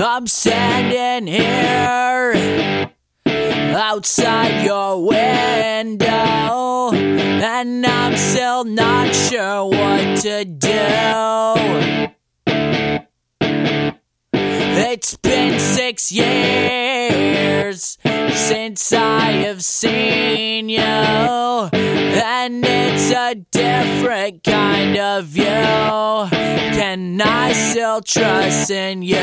I'm standing here outside your window, and I'm still not sure what to do. It's been six years since I have seen you, and a different kind of you. Can I still trust in you?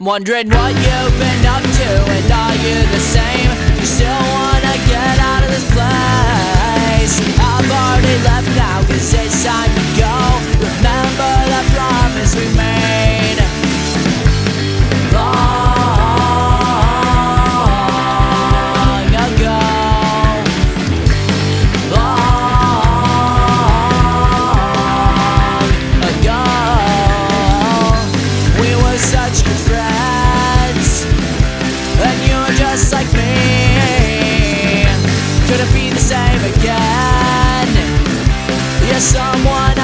Wondering what you've been up to, and are you the such good friends. And you're just like me. Could it be the same again? You're someone